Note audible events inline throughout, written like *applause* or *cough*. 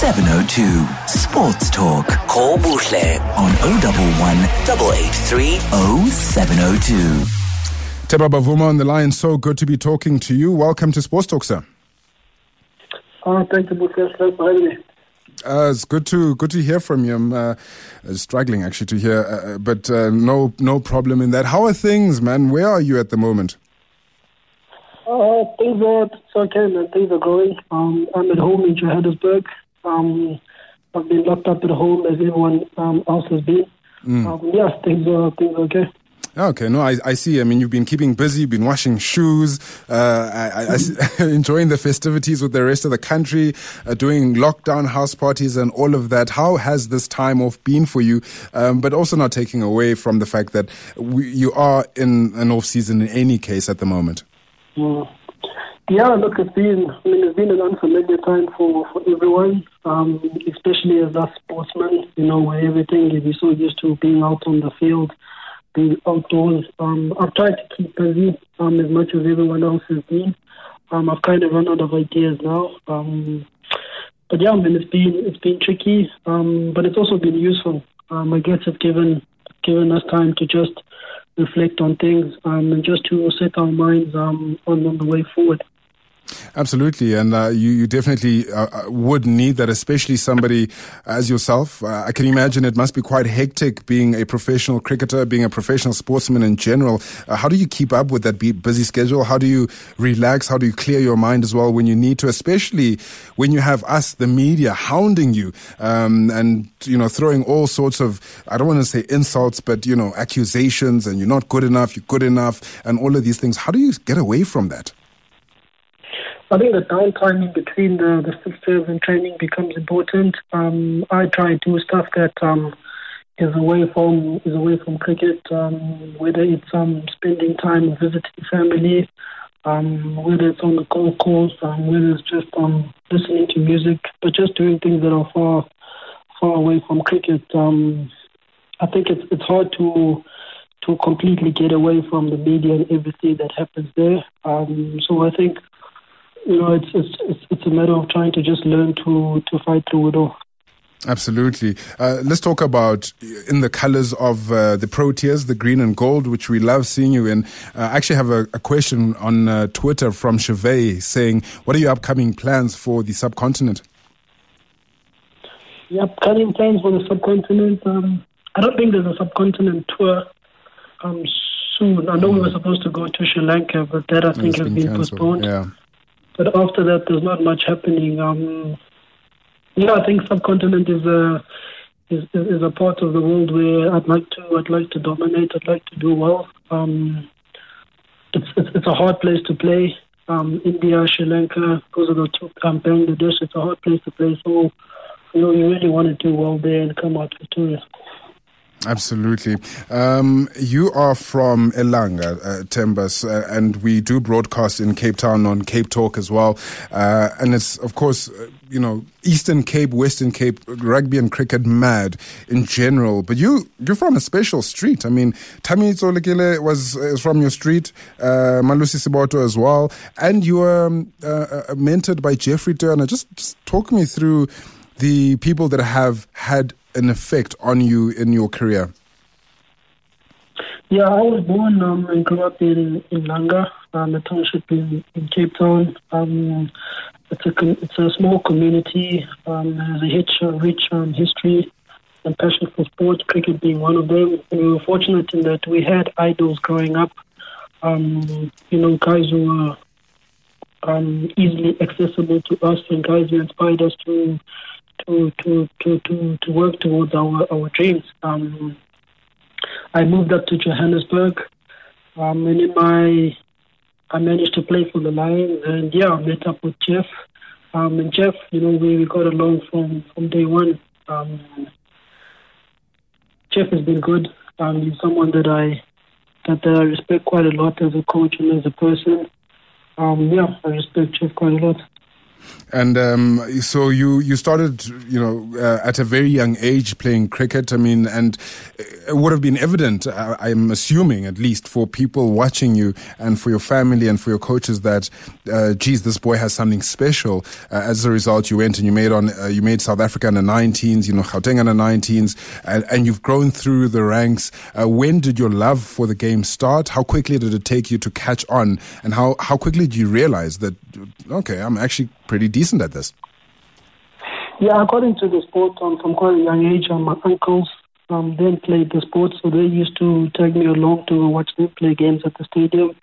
0702. Sports Talk. Call Buhle on 011 883 0702. Temba Bavuma on the line. So good to be talking to you. Welcome to Sports Talk, sir. Oh, thank you, Buhle. Thanks for having me. Uh, it's good to good to hear from you. I'm uh, struggling actually to hear, uh, but uh, no no problem in that. How are things, man? Where are you at the moment? Uh, things are it's okay, man. Things are going. Um, I'm at home in Johannesburg. Um, I've been locked up at home as everyone um, else has been. Mm. Um, yes, things are things are okay. Okay, no, I, I see. I mean, you've been keeping busy, you've been washing shoes, uh, I, I, *laughs* enjoying the festivities with the rest of the country, uh, doing lockdown house parties and all of that. How has this time off been for you? Um, but also not taking away from the fact that we, you are in an off season in any case at the moment. Mm. Yeah, look, it's been, I mean, it's been an unfamiliar time for, for everyone, um, especially as us sportsmen, you know, where everything, you're so used to being out on the field being outdoors. Um, I've tried to keep busy um, as much as everyone else has been. Um, I've kind of run out of ideas now. Um, but yeah, I mean, it's been it's been tricky, um, but it's also been useful. Um, I guess it's given given us time to just reflect on things um, and just to set our minds um, on, on the way forward. Absolutely, and uh, you, you definitely uh, uh, would need that, especially somebody as yourself. Uh, I can imagine it must be quite hectic being a professional cricketer, being a professional sportsman in general. Uh, how do you keep up with that busy schedule? How do you relax? How do you clear your mind as well when you need to, especially when you have us, the media, hounding you um, and you know throwing all sorts of I don't want to say insults, but you know accusations, and you're not good enough, you're good enough, and all of these things. How do you get away from that? I think the downtime in between the, the fixtures and training becomes important. Um, I try to do stuff that um, is away from is away from cricket, um, whether it's um, spending time visiting family, um, whether it's on the golf course, um, whether it's just um, listening to music, but just doing things that are far far away from cricket. Um, I think it's it's hard to to completely get away from the media and everything that happens there. Um, so I think you know, it's, it's, it's, a matter of trying to just learn to, to fight through it all. Absolutely. Uh, let's talk about in the colors of uh, the Proteas, the green and gold, which we love seeing you in. Uh, I actually have a, a question on uh, Twitter from Chevey saying, What are your upcoming plans for the subcontinent? The upcoming plans for the subcontinent, um, I don't think there's a subcontinent tour um, soon. I know we were supposed to go to Sri Lanka, but that I think has been, been postponed. Yeah. But after that, there's not much happening. Um, yeah, I think subcontinent is a is, is a part of the world where I'd like to I'd like to dominate. I'd like to do well. Um, it's, it's, it's a hard place to play. Um, India, Sri Lanka, those are the two. Um, Bangladesh. It's a hard place to play. So you know you really want to do well there and come out victorious. Absolutely. Um, you are from Elanga, uh, Tembas, uh, and we do broadcast in Cape Town on Cape Talk as well. Uh, and it's, of course, uh, you know, Eastern Cape, Western Cape, rugby and cricket mad in general. But you, you're from a special street. I mean, Tami was is from your street, uh, Malusi Siboto as well. And you were um, uh, uh, mentored by Jeffrey Toyana. Just, just talk me through the people that have had an effect on you in your career? Yeah, I was born um, and grew up in, in Langa, um, a township in, in Cape Town. Um, it's a it's a small community. Um, has a rich, rich um, history and passion for sports, cricket being one of them. And we were fortunate in that we had idols growing up. Um, you know, guys who were um, easily accessible to us and guys who inspired us to to to to to, to work towards our our dreams. Um, I moved up to Johannesburg, um, and in my I managed to play for the Lions, and yeah, I met up with Jeff. Um, and Jeff, you know, we, we got along from from day one. Um, Jeff has been good. Um, he's someone that I that, that I respect quite a lot as a coach and as a person. Um, yeah, I respect Jeff quite a lot. And um, so you you started, you know, uh, at a very young age playing cricket. I mean, and it would have been evident, uh, I'm assuming, at least for people watching you and for your family and for your coaches, that, uh, geez, this boy has something special. Uh, as a result, you went and you made on uh, you made South Africa under 19s, you know, Gauteng under 19s, and, and, you've grown through the ranks. Uh, when did your love for the game start? How quickly did it take you to catch on, and how how quickly did you realize that, okay, I'm actually pretty decent at this. Yeah, got into the sport um, from quite a young age. Um, my uncles um, then played the sport, so they used to take me along to watch them play games at the stadium.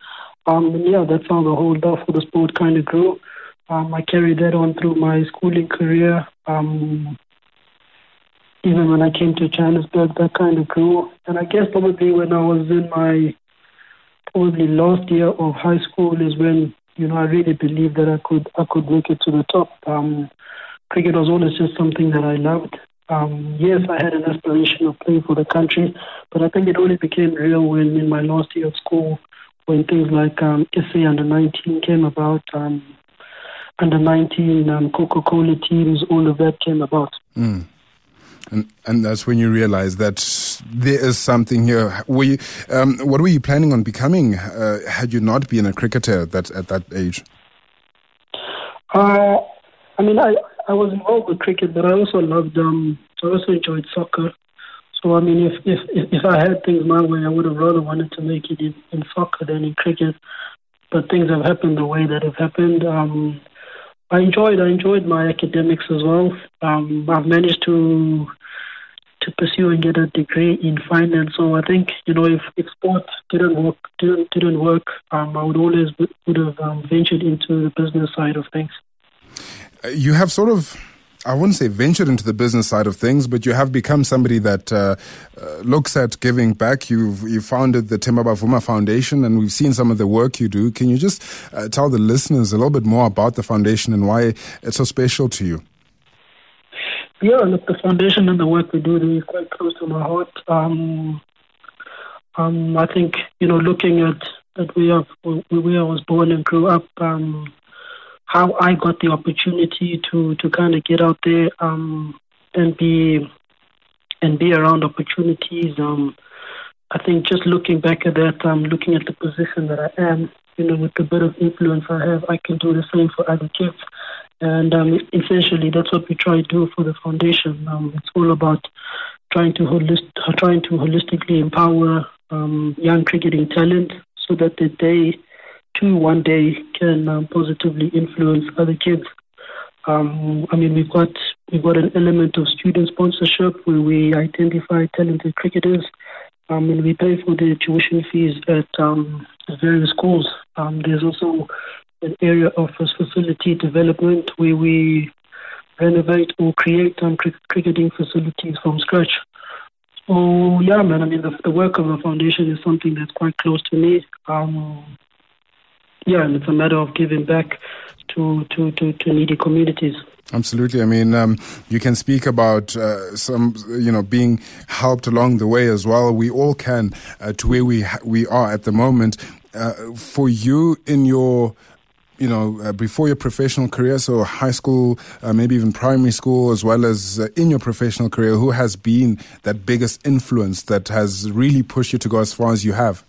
Um, and yeah, that's how the whole love for the sport kind of grew. Um, I carried that on through my schooling career. Um, even when I came to Johannesburg, that kind of grew. And I guess probably when I was in my probably last year of high school is when you know, I really believed that I could I could make it to the top. Um, cricket was always just something that I loved. Um, yes, I had an aspiration of playing for the country, but I think it only became real when in my last year of school, when things like um, SA under 19 came about, um, under 19 um, Coca Cola teams, all of that came about. Mm. And and that's when you realize that there is something here. Were you, um, what were you planning on becoming uh, had you not been a cricketer at that at that age? Uh, I mean, I I was involved with cricket, but I also loved um, I also enjoyed soccer. So I mean, if if if I had things my way, I would have rather wanted to make it in, in soccer than in cricket. But things have happened the way that have happened. Um, I enjoyed I enjoyed my academics as well. Um, I've managed to to pursue and get a degree in finance. So I think you know if, if sport didn't work didn't didn't work, um, I would always would have um, ventured into the business side of things. Uh, you have sort of. I wouldn't say ventured into the business side of things, but you have become somebody that uh, uh, looks at giving back. You've you founded the Temba Bavuma Foundation, and we've seen some of the work you do. Can you just uh, tell the listeners a little bit more about the foundation and why it's so special to you? Yeah, look, the foundation and the work we do is quite close to my heart. Um, um, I think you know, looking at that we have where I was born and grew up, um, how I got the opportunity to to kind of get out there um, and be and be around opportunities. Um, I think just looking back at that, um, looking at the position that I am, you know, with the bit of influence I have, I can do the same for other kids. And um, essentially, that's what we try to do for the foundation. Um, it's all about trying to holist- trying to holistically empower um, young cricketing talent so that they too one day can um, positively influence other kids. Um, I mean, we've got we've got an element of student sponsorship where we identify talented cricketers, um, and we pay for their tuition fees at various schools. there's also an area of facility development where we renovate or create um, cricketing facilities from scratch. So yeah, man. I mean, the, the, work of the foundation is something that's quite close to me. Um, yeah, and it's a matter of giving back to to to, to needy communities. Absolutely. I mean, um, you can speak about uh, some, you know, being helped along the way as well. We all can uh, to where we ha- we are at the moment. Uh, for you in your you know, uh, before your professional career, so high school, uh, maybe even primary school, as well as uh, in your professional career, who has been that biggest influence that has really pushed you to go as far as you have?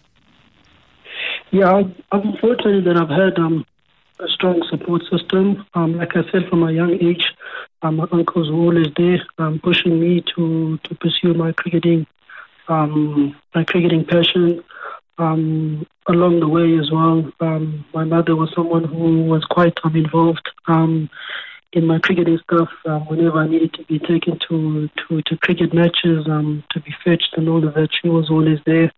Yeah, I'm fortunate that I've had um, a strong support system. Um, like I said, from a young age, um, my uncles were always there, um, pushing me to, to pursue my cricketing, um, my cricketing passion um, along the way as well. Um, my mother was someone who was quite um, involved um, in my cricketing stuff. Um, whenever I needed to be taken to, to, to cricket matches, um, to be fetched and all of that, she was always there.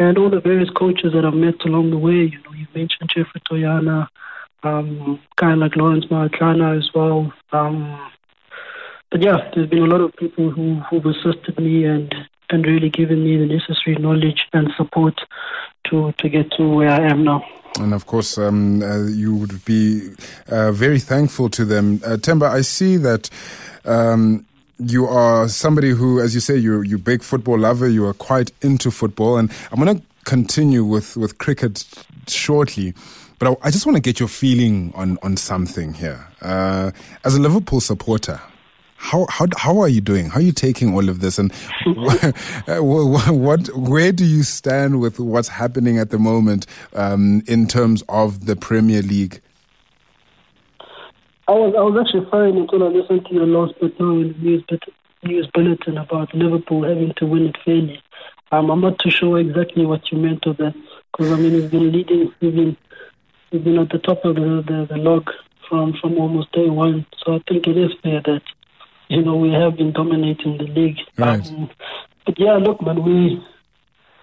And all the various coaches that I've met along the way, you know, you mentioned Jeffrey Toyana, um, guy like Lawrence Mahatlane as well. Um, but yeah, there's been a lot of people who, who've assisted me and and really given me the necessary knowledge and support to, to get to where I am now. And of course, um, uh, you would be uh, very thankful to them. Uh, Temba, I see that. Um, you are somebody who, as you say, you're you big football lover. You are quite into football, and I'm going to continue with with cricket shortly. but I, I just want to get your feeling on on something here. Uh, as a Liverpool supporter, how how how are you doing? How are you taking all of this, and what, *laughs* what where do you stand with what's happening at the moment um, in terms of the Premier League? I was I was actually fine until I listened to your last now news news bulletin about Liverpool having to win it fairly. Um, I'm not too sure exactly what you meant of that because I mean we've been leading, we've been we've been at the top of the, the, the log from from almost day one. So I think it is fair that you know, we have been dominating the league. Right. Um, but yeah, look, man, we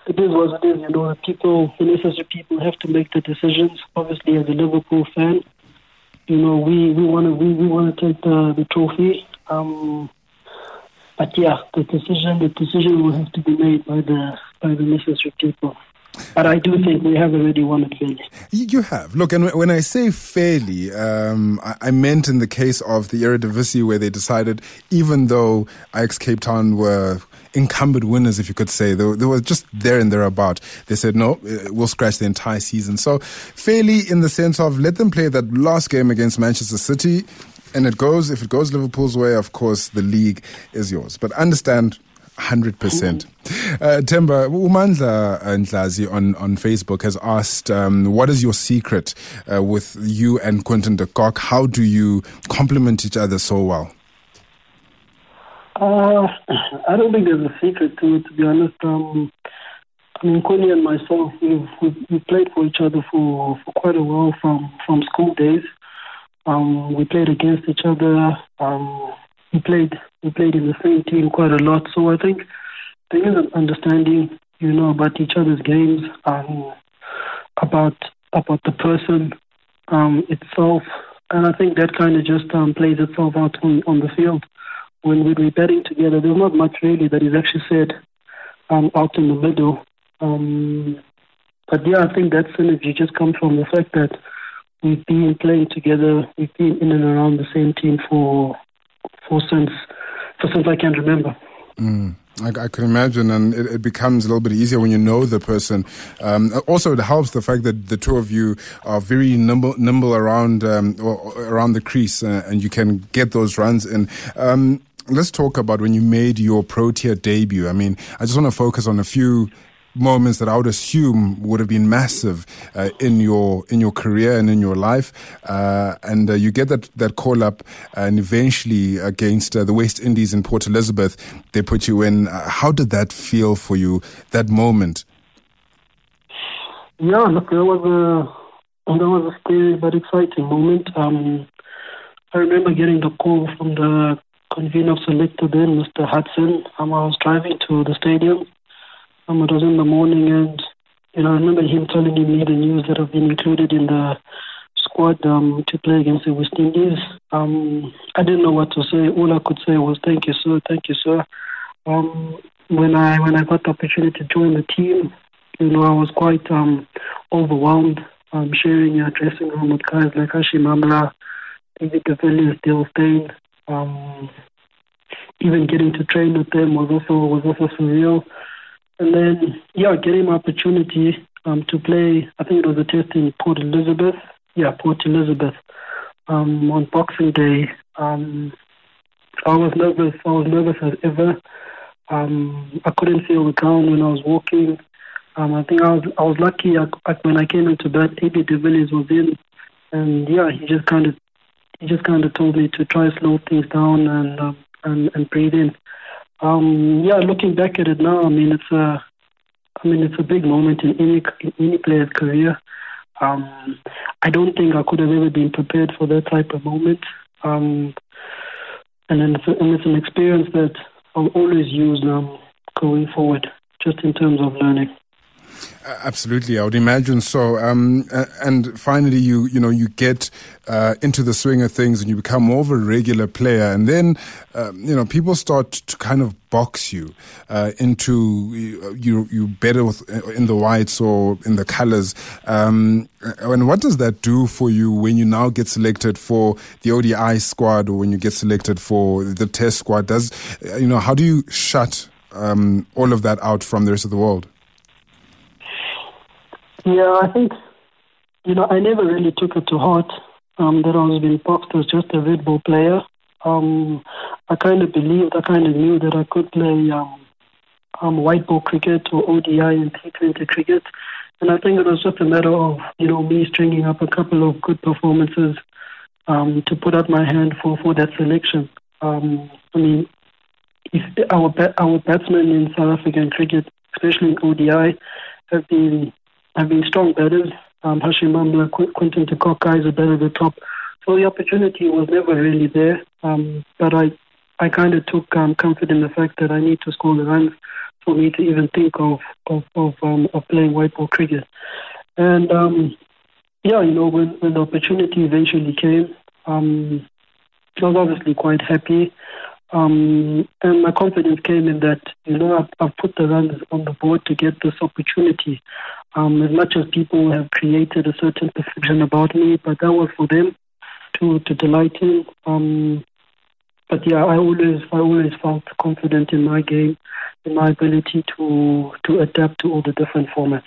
it is what it is. You know, the people, the necessary people have to make the decisions. Obviously, as a Liverpool fan, you know, we we want to we, we want to take the the trophy. Um, but yeah, the decision the decision will have to be made by the by the necessary people. But I do think we have already won it fairly. You have. Look, and when I say fairly, um, I, meant in the case of the Eredivisie where they decided, even though Ajax Cape Town were incumbent winners, if you could say. They, they were just there and thereabout. They said, no, uh, we'll scratch the entire season. So fairly in the sense of let them play that last game against Manchester City. And it goes, if it goes Liverpool's way, of course, the league is yours. But understand 100%. Uh, Temba, Umandla Ndlazi on, on Facebook has asked, um, what is your secret uh, with you and Quinton de Kock? How do you complement each other so well? Uh, *clears throat* I don't think there's a secret to it, to be honest. Um, I mean, Quinny and myself, we've, we've, we've, played for each other for, for quite a while from, from school days. Um, we played against each other. Um, we played we played in the same team quite a lot. So I think there is an understanding, you know, about each other's games, and about about the person um, itself, and I think that kind of just um, plays itself out on, on the field. When we're betting together, there's not much really that is actually said um, out in the middle. Um, but yeah, I think that synergy just comes from the fact that we've been playing together, we've been in and around the same team for for since for since I can remember. Mm. I, I, can imagine, and it, it, becomes a little bit easier when you know the person. Um, also, it helps the fact that the two of you are very nimble, nimble around um, around the crease, uh, and you can get those runs in. Um, let's talk about when you made your Protea debut. I mean, I just want to focus on a few moments that I would assume would have been massive uh, in your in your career and in your life. Uh, and uh, you get that that call up, and eventually against uh, the West Indies in Port Elizabeth, they put you in. Uh, how did that feel for you? That moment. Yeah, look, it was a that was a scary but exciting moment. Um, I remember getting the call from the convener of selector then, Mr. Hudson. Um, I was driving to the stadium um, it was in the morning, and you know, I remember him telling me the news that I've been included in the squad um, to play against the West Indies. Um, I didn't know what to say. All I could say was "Thank you, sir. Thank you, sir." Um, when I when I got the opportunity to join the team, you know, I was quite um, overwhelmed. Um, sharing a dressing room with guys like Hashim Amla, David de Dale. Um, even getting to train with them was also was also surreal. And then, yeah, getting my opportunity um, to play, I think it was a test in Port Elizabeth. Yeah, Port Elizabeth um, on Boxing Day. Um, I was nervous. I was nervous as ever. Um, I couldn't feel the ground when I was walking. Um, I think I was I was lucky. I, I, when I came into bat, AB de Villiers was in, and yeah, he just kind of he just kind of told me to try to slow things down and um, and and breathe in. Um, yeah, looking back at it now, I mean it's a, I mean it's a big moment in any in any player's career. Um, I don't think I could have ever been prepared for that type of moment. Um, and then it's, and it's an experience that I'll always use um, going forward, just in terms of learning. Absolutely, I would imagine so. Um, and finally, you you know you get uh, into the swing of things, and you become more of a regular player, and then um, you know people start to kind of box you uh, into you you better with, uh, in the whites or in the colors. Um, and what does that do for you when you now get selected for the ODI squad, or when you get selected for the Test squad? Does you know how do you shut um, all of that out from the rest of the world? Yeah, I think you know, I never really took it to heart um, that I was being boxed as just a red ball player. Um, I kind of believed, I kind of knew that I could play um, um, white ball cricket or ODI and T20 cricket. And I think it was just a matter of, you know, me stringing up a couple of good performances um, to put out my hand for, for that selection. Um, I mean, if our our batsmen in South African cricket, especially in ODI, have been have been strong batters. Um, Hashim Amla, Quinton de Kock guys are better at the top. So the opportunity was never really there. Um, but I I kind of took um, comfort in the fact that I need to score the runs for me to even think of of of, um, of playing white ball cricket. And um, yeah, you know, when, when the opportunity eventually came, um, I was obviously quite happy. Um, and my confidence came in that, you know, I've, I've, put the runs on the board to get this opportunity. Um, as much as people have created a certain perception about me, but that was for them to, to delight in. Um, but yeah, I always I always felt confident in my game, in my ability to to adapt to all the different formats.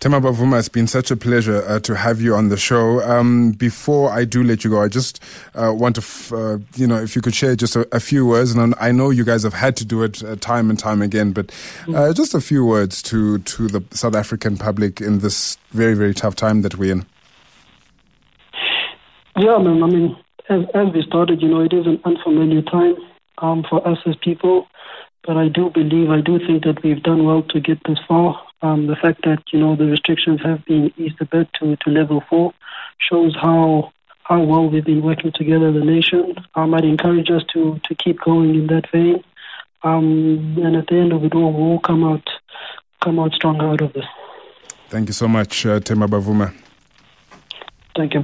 Temba Bavuma, it's been such a pleasure uh, to have you on the show. Um, before I do let you go, I just uh, want to, f- uh, you know, if you could share just a, a, few words. And I know you guys have had to do it uh, time and time again, but uh, just a few words to, to the South African public in this very, very tough time that we're in. Yeah, man. I mean, as, as we started, you know, it is an unfamiliar time um, for us as people. But I do believe, I do think that we've done well to get this far. Um, the fact that you know the restrictions have been eased a bit to, to level four shows how how well we've been working together as a nation. Um, I'd encourage us to to keep going in that vein. Um, and at the end of it all, we'll come out come out stronger out of this. Thank you so much, uh, Temba Bavuma. Thank you.